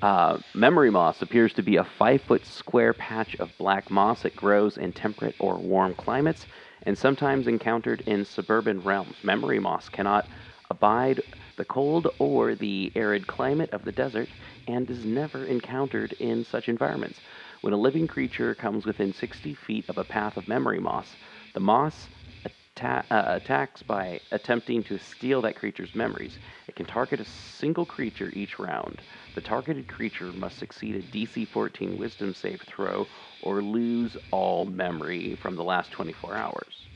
Uh, memory moss appears to be a five-foot square patch of black moss that grows in temperate or warm climates and sometimes encountered in suburban realms. Memory moss cannot abide the cold or the arid climate of the desert and is never encountered in such environments. When a living creature comes within 60 feet of a path of memory moss, the moss atta- uh, attacks by attempting to steal that creature's memories. It can target a single creature each round. The targeted creature must succeed a DC 14 Wisdom save throw or lose all memory from the last 24 hours.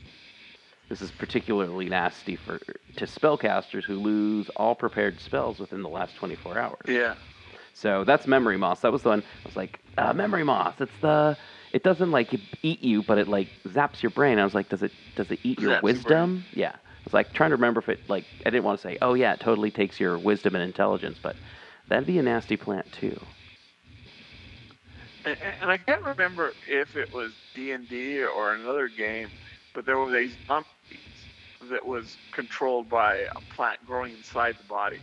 This is particularly nasty for to spellcasters who lose all prepared spells within the last 24 hours. Yeah. So that's memory moss. That was the one. I was like, uh, memory moss. It's the. It doesn't like eat you, but it like zaps your brain. I was like, does it does it eat Zaps your your wisdom? yeah. I was like trying to remember if it like I didn't want to say, oh yeah, it totally takes your wisdom and intelligence, but that'd be a nasty plant too. And, and I can't remember if it was D and D or another game, but there was a zombie that was controlled by a plant growing inside the body.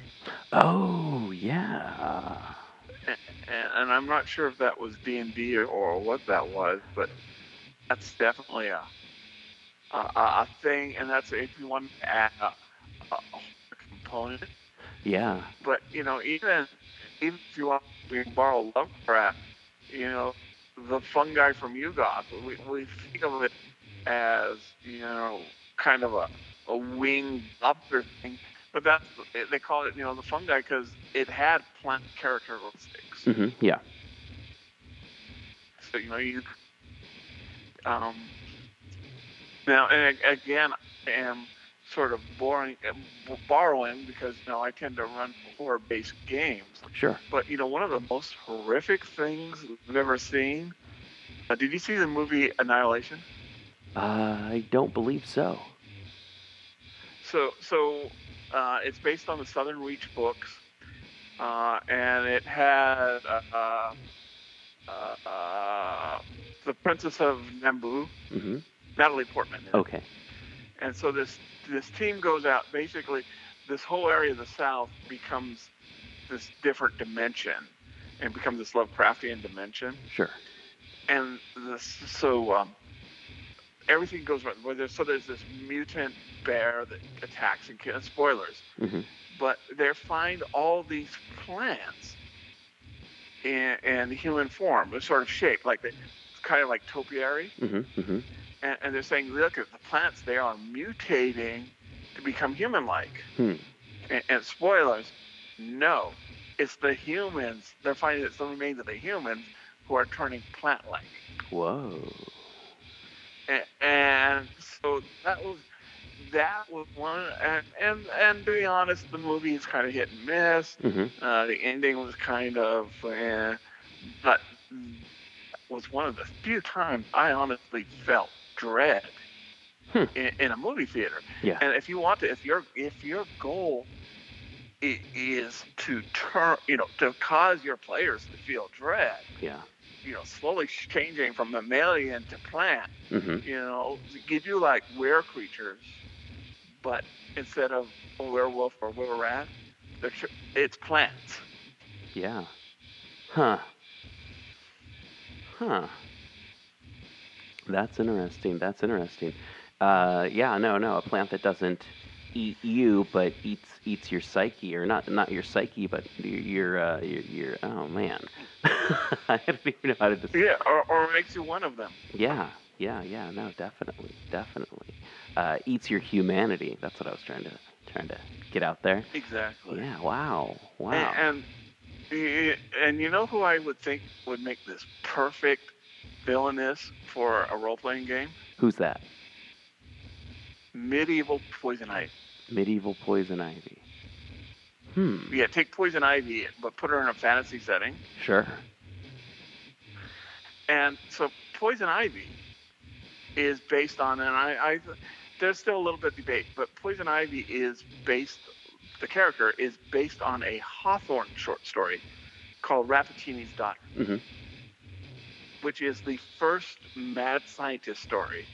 Oh yeah. and, and I'm not sure if that was D and D or what that was, but that's definitely a a, a thing, and that's if you want to add a, a, a component. Yeah. But you know, even even if you want to borrow Lovecraft, you know, the fungi from Yuggoth, we we think of it as you know kind of a a winged lobster thing, but that's they call it you know the fungi because it had plant characteristics. hmm Yeah. So you know you um now and again I am sort of boring uh, borrowing because you know I tend to run horror based games. Sure. But you know one of the most horrific things I've ever seen. Uh, did you see the movie Annihilation? I don't believe so. So so uh, it's based on the Southern Reach books, uh, and it had uh, uh, uh, uh, the Princess of Naboo, hmm Natalie Portman. in it. Okay. And so this this team goes out. Basically, this whole area of the South becomes this different dimension, and becomes this Lovecraftian dimension. Sure. And this so um, everything goes right. Where there's, so there's this mutant bear that attacks and kills. Spoilers. hmm but they find all these plants in, in human form, a sort of shape, like it's kind of like topiary, hmm hmm and, and they're saying, look at the plants, they are mutating to become human-like. Hmm. And, and spoilers, no, it's the humans. They're finding it's the remains of the humans who are turning plant-like. Whoa. and, and so that was that was one and and and to be honest the movie is kind of hit and miss hmm uh, the ending was kind of eh, but was one of the few times i honestly felt dread Hmm. in, in a movie theater Yeah. and if you want to if your if your goal is to turn you know to cause your players to feel dread Yeah. you know slowly changing from mammalian to plant hmm you know, give you like were creatures, but instead of a werewolf or were rat, it's plants. Yeah. Huh. Huh. That's interesting. That's interesting. Uh, yeah, no, no, a plant that doesn't eat you, but eats eats your psyche, or not not your psyche, but your your uh, your, your oh man, I don't even know how to describe. Yeah, or, or makes you one of them. Yeah, yeah, yeah. No, definitely, definitely. Uh, eats your humanity. That's what I was trying to trying to get out there. Exactly. Yeah. Wow. Wow. And, and and you know who I would think would make this perfect villainess for a role playing game? Who's that? Medieval poison ivy. Medieval poison ivy. Hmm. Yeah, take poison ivy, but put her in a fantasy setting. Sure. And so Poison Ivy is based on, and I, I there's still a little bit of debate, but Poison Ivy is based, the character is based on a Hawthorne short story called Rappaccini's Daughter, Mhm. Which is the first mad scientist story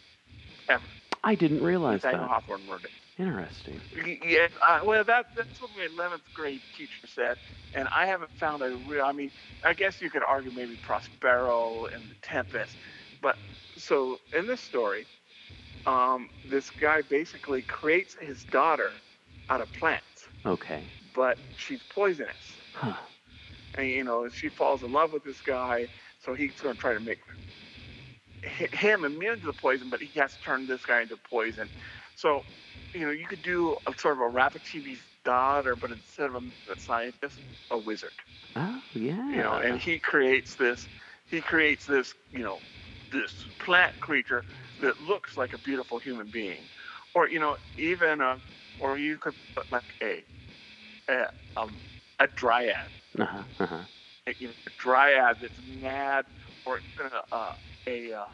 ever. I didn't realize that. Hawthorne wrote it. Interesting. Yeah, uh, well, that, that's what my 11th grade teacher said, and I haven't found a real. I mean, I guess you could argue maybe Prospero and the Tempest, but so in this story, um, this guy basically creates his daughter out of plants, Okay. but she's poisonous, Huh. and you know she falls in love with this guy, so he's going to try to make him immune to the poison, but he has to turn this guy into poison. So, you know, you could do a sort of a Rappaccini's daughter, but instead of a, a scientist, a wizard. Oh yeah. You know, and he creates this, he creates this, you know, this plant creature that looks like a beautiful human being, or you know, even a, or you could put like a, a, um, a dryad Uh-huh. Uh-huh. a, you know, a dryad that's mad, or even a, a, a uh,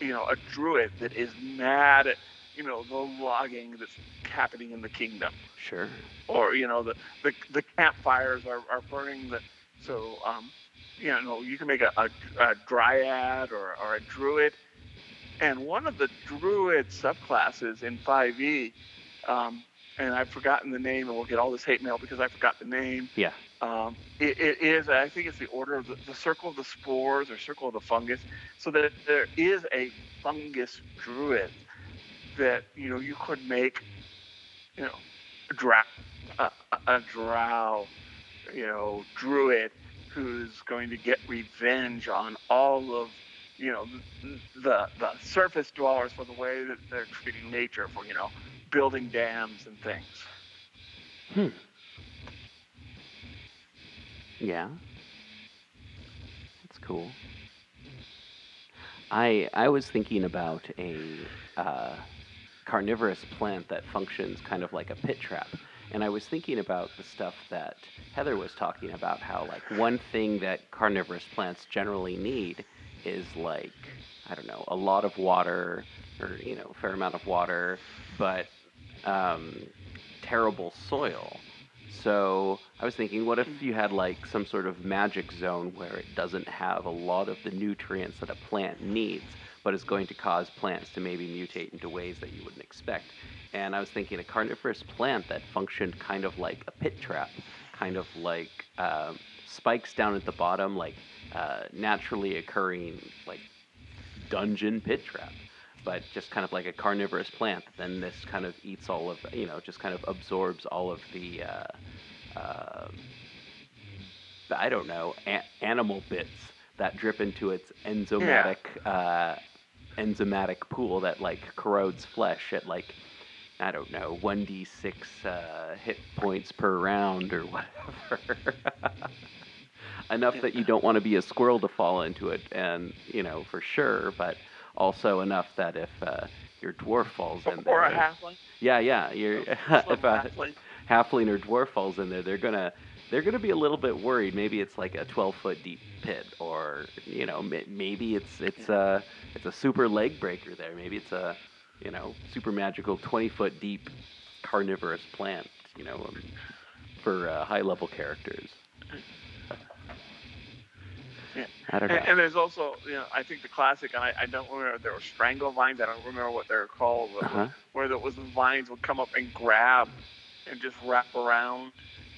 you know a druid that is mad at you know the logging that's happening in the kingdom, Sure. or you know the the, the campfires are, are burning the so um you know you can make a, a, a dryad or, or a druid, and one of the druid subclasses in 5e. Um, and I've forgotten the name, and we'll get all this hate mail because I forgot the name Yeah. Um, it, it is I think it's the order of the, the circle of the spores or circle of the fungus. So that there is a fungus druid that you know you could make, you know, a drow, a, a- drow, you know, druid who's going to get revenge on all of you know the the surface dwellers for the way that they're treating nature for you know building dams and things. Hmm. Yeah. That's cool. I I was thinking about a uh, carnivorous plant that functions kind of like a pit trap, and I was thinking about the stuff that Heather was talking about. How like one thing that carnivorous plants generally need is like I don't know a lot of water or you know a fair amount of water, but um, terrible soil. So I was thinking, what if you had like some sort of magic zone where it doesn't have a lot of the nutrients that a plant needs, but is going to cause plants to maybe mutate into ways that you wouldn't expect. And I was thinking a carnivorous plant that functioned kind of like a pit trap, kind of like um, spikes down at the bottom, like uh, naturally occurring like dungeon pit trap but just kind of like a carnivorous plant. Then this kind of eats all of, you know, just kind of absorbs all of the, uh, uh, I don't know, a- animal bits that drip into its enzymatic, uh, enzymatic pool that like corrodes flesh at like, I don't know, 1d6 uh, hit points per round or whatever. Enough that you don't want to be a squirrel to fall into it, and, you know, for sure, but also enough that if uh, your dwarf falls in there, Or a halfling. yeah, yeah, Slim if a halfling. halfling or dwarf falls in there, they're gonna they're gonna be a little bit worried. Maybe it's like a 12 foot deep pit, or you know, maybe it's it's a it's a super leg breaker there. Maybe it's a you know super magical 20 foot deep carnivorous plant. You know, um, for uh, high level characters. Yeah. I don't know. And, and there's also, you know, I think the classic, and I, I don't remember, there were strangle vines. I don't remember what they're called, but Uh-huh. where there was the vines would come up and grab and just wrap around,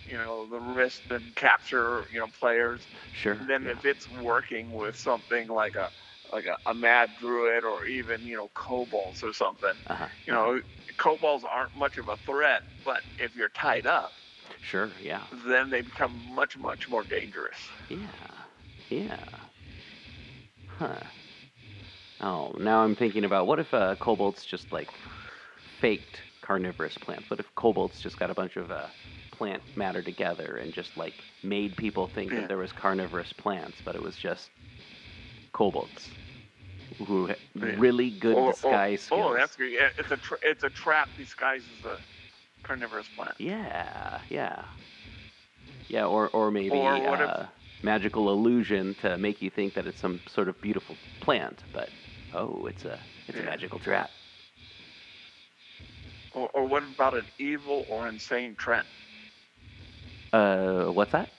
you know, the wrist and capture, you know, players. Sure. And then yeah. if it's working with something like a like a, a mad druid or even you know kobolds or something, Uh-huh. you know, kobolds aren't much of a threat, but if you're tied up, Sure. Yeah. then they become much much more dangerous. Yeah. Yeah. Huh. Oh, now I'm thinking about what if uh, kobolds just like faked carnivorous plants? What if kobolds just got a bunch of uh, plant matter together and just like made people think that there was carnivorous plants, but it was just kobolds who had really good or- disguise skills. Oh, that's. Yeah, it's a tra- it's a trap disguised as a carnivorous plant. Yeah, yeah, yeah, or or maybe Or what if- uh, magical illusion to make you think that it's some sort of beautiful plant, but oh, it's a it's a magical trap. Or, or what about an evil or insane trend? Uh, what's that?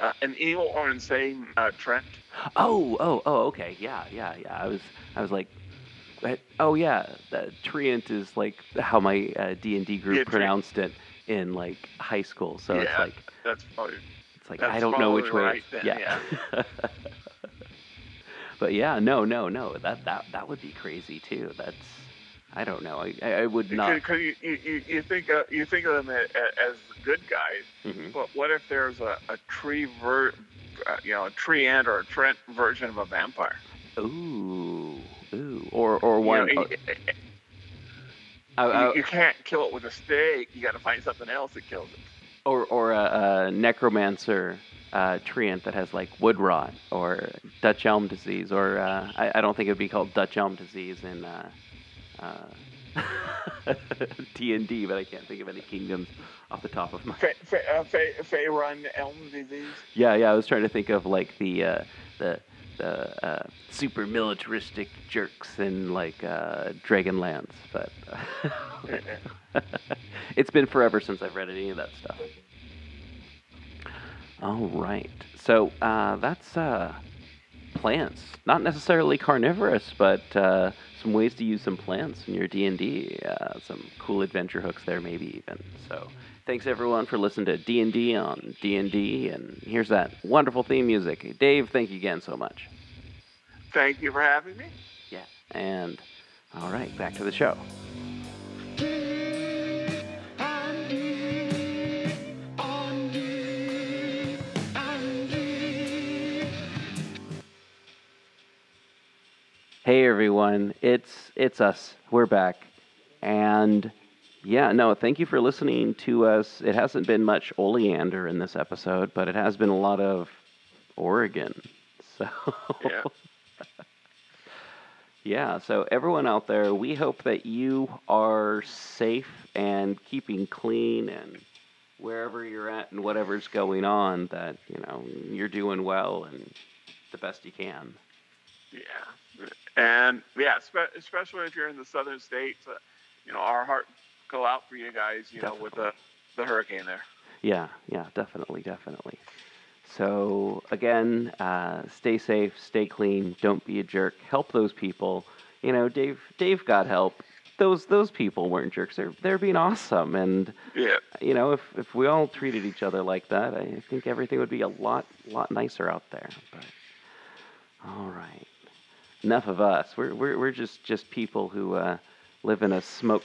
Uh, an evil or insane uh, trend. Oh, oh, oh, okay, yeah, yeah, yeah. I was I was like, oh yeah, the Treant is like how my uh, D and D group Yeah, Treant. pronounced it in like high school. So it's like That's probably like That's I don't know which way. right then, yeah. but yeah, no, no, no. That that that would be crazy too. That's I don't know. I I would not. because you, you, you, you think uh, you think of them as, good guys, Mhm. but what if there's a, a tree ver, uh, you know, a tree ant or a Trent version of a vampire? Ooh, ooh, or or You, one. know, oh, you, I- I- you, you can't kill it with a stake. You got to find something else that kills it. Or or a, a necromancer uh, treant that has like wood rot or Dutch elm disease, or uh, I, I don't think it'd be called Dutch elm disease in uh, uh, D and D, but I can't think of any kingdoms off the top of my. Fe, fe, uh, fe, Faerun elm disease. Yeah, yeah, I was trying to think of like the uh, the the uh, super militaristic jerks in like uh, Dragonlance, but it's been forever since I've read any of that stuff. All right, so uh, that's uh, plants, not necessarily carnivorous, but uh, some ways to use some plants in your D and D. Uh, some cool adventure hooks there, maybe even. So, thanks everyone for listening to D and D on D and D, and here's that wonderful theme music. Dave, thank you again so much. Thank you for having me. Yeah, and all right, back to the show. Hey everyone, it's it's us. We're back, and Yeah, no, thank you for listening to us. It hasn't been much oleander in this episode, but it has been a lot of Oregon. So Yeah. Yeah, so everyone out there, we hope that you are safe and keeping clean and wherever you're at and whatever's going on that, you know, you're doing well and the best you can. Yeah, and yeah, spe- especially if you're in the southern states, uh, you know, our heart go out for you guys. You know, with the the hurricane there. Yeah, yeah, definitely, definitely. So again, uh, stay safe, stay clean, don't be a jerk. Help those people. You know, Dave. Dave got help. Those those people weren't jerks. They're they're being awesome, and Yeah, you know, if if we all treated each other like that, I think everything would be a lot lot nicer out there. But all right, enough of us. We're we're we're just just people who uh, live in a smoke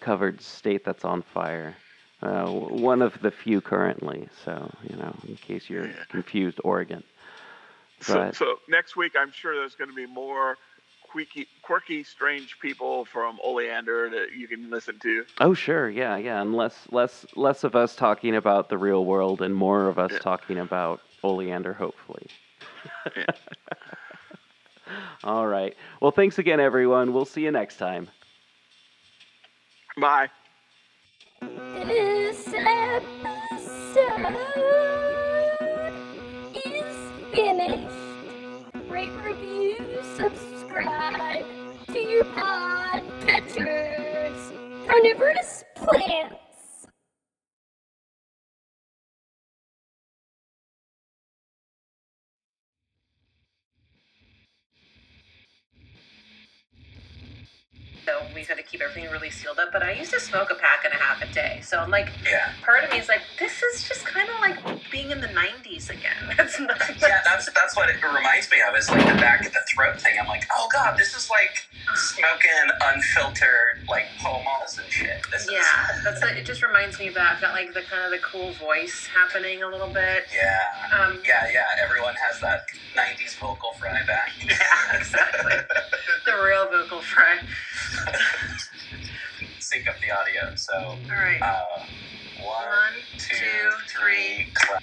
covered state that's on fire. Uh, one of the few currently. So you know, in case you're confused, Oregon. So, so next week, I'm sure there's going to be more quirky, quirky, strange people from Oleander that you can listen to. oh sure, yeah, yeah, and less less less of us talking about the real world and more of us Yeah. talking about Oleander, hopefully. Yeah. All right. Well, thanks again, everyone. We'll see you next time. Bye. This episode is finished. Rate, review, subscribe to your podcatchers. Carnivorous plants. So we had to keep everything really sealed up. But I used to smoke a pack and a half a day. So I'm like, Yeah. part of me is like, this is just kind of like being in the 90s again. It's not, Yeah, that's that's what it reminds me of. Is like the back of the throat thing. I'm like, oh god, this is like smoking unfiltered like Pall Malls and shit. This Yeah, is that's it. It just reminds me of that. I've got like the kind of the cool voice happening a little bit. yeah. Um, Yeah, yeah, everyone has that 90s vocal fry back. Yeah, exactly. the real vocal fry. Sync up the audio. So, All right. uh, one, One, two, two, three, clap.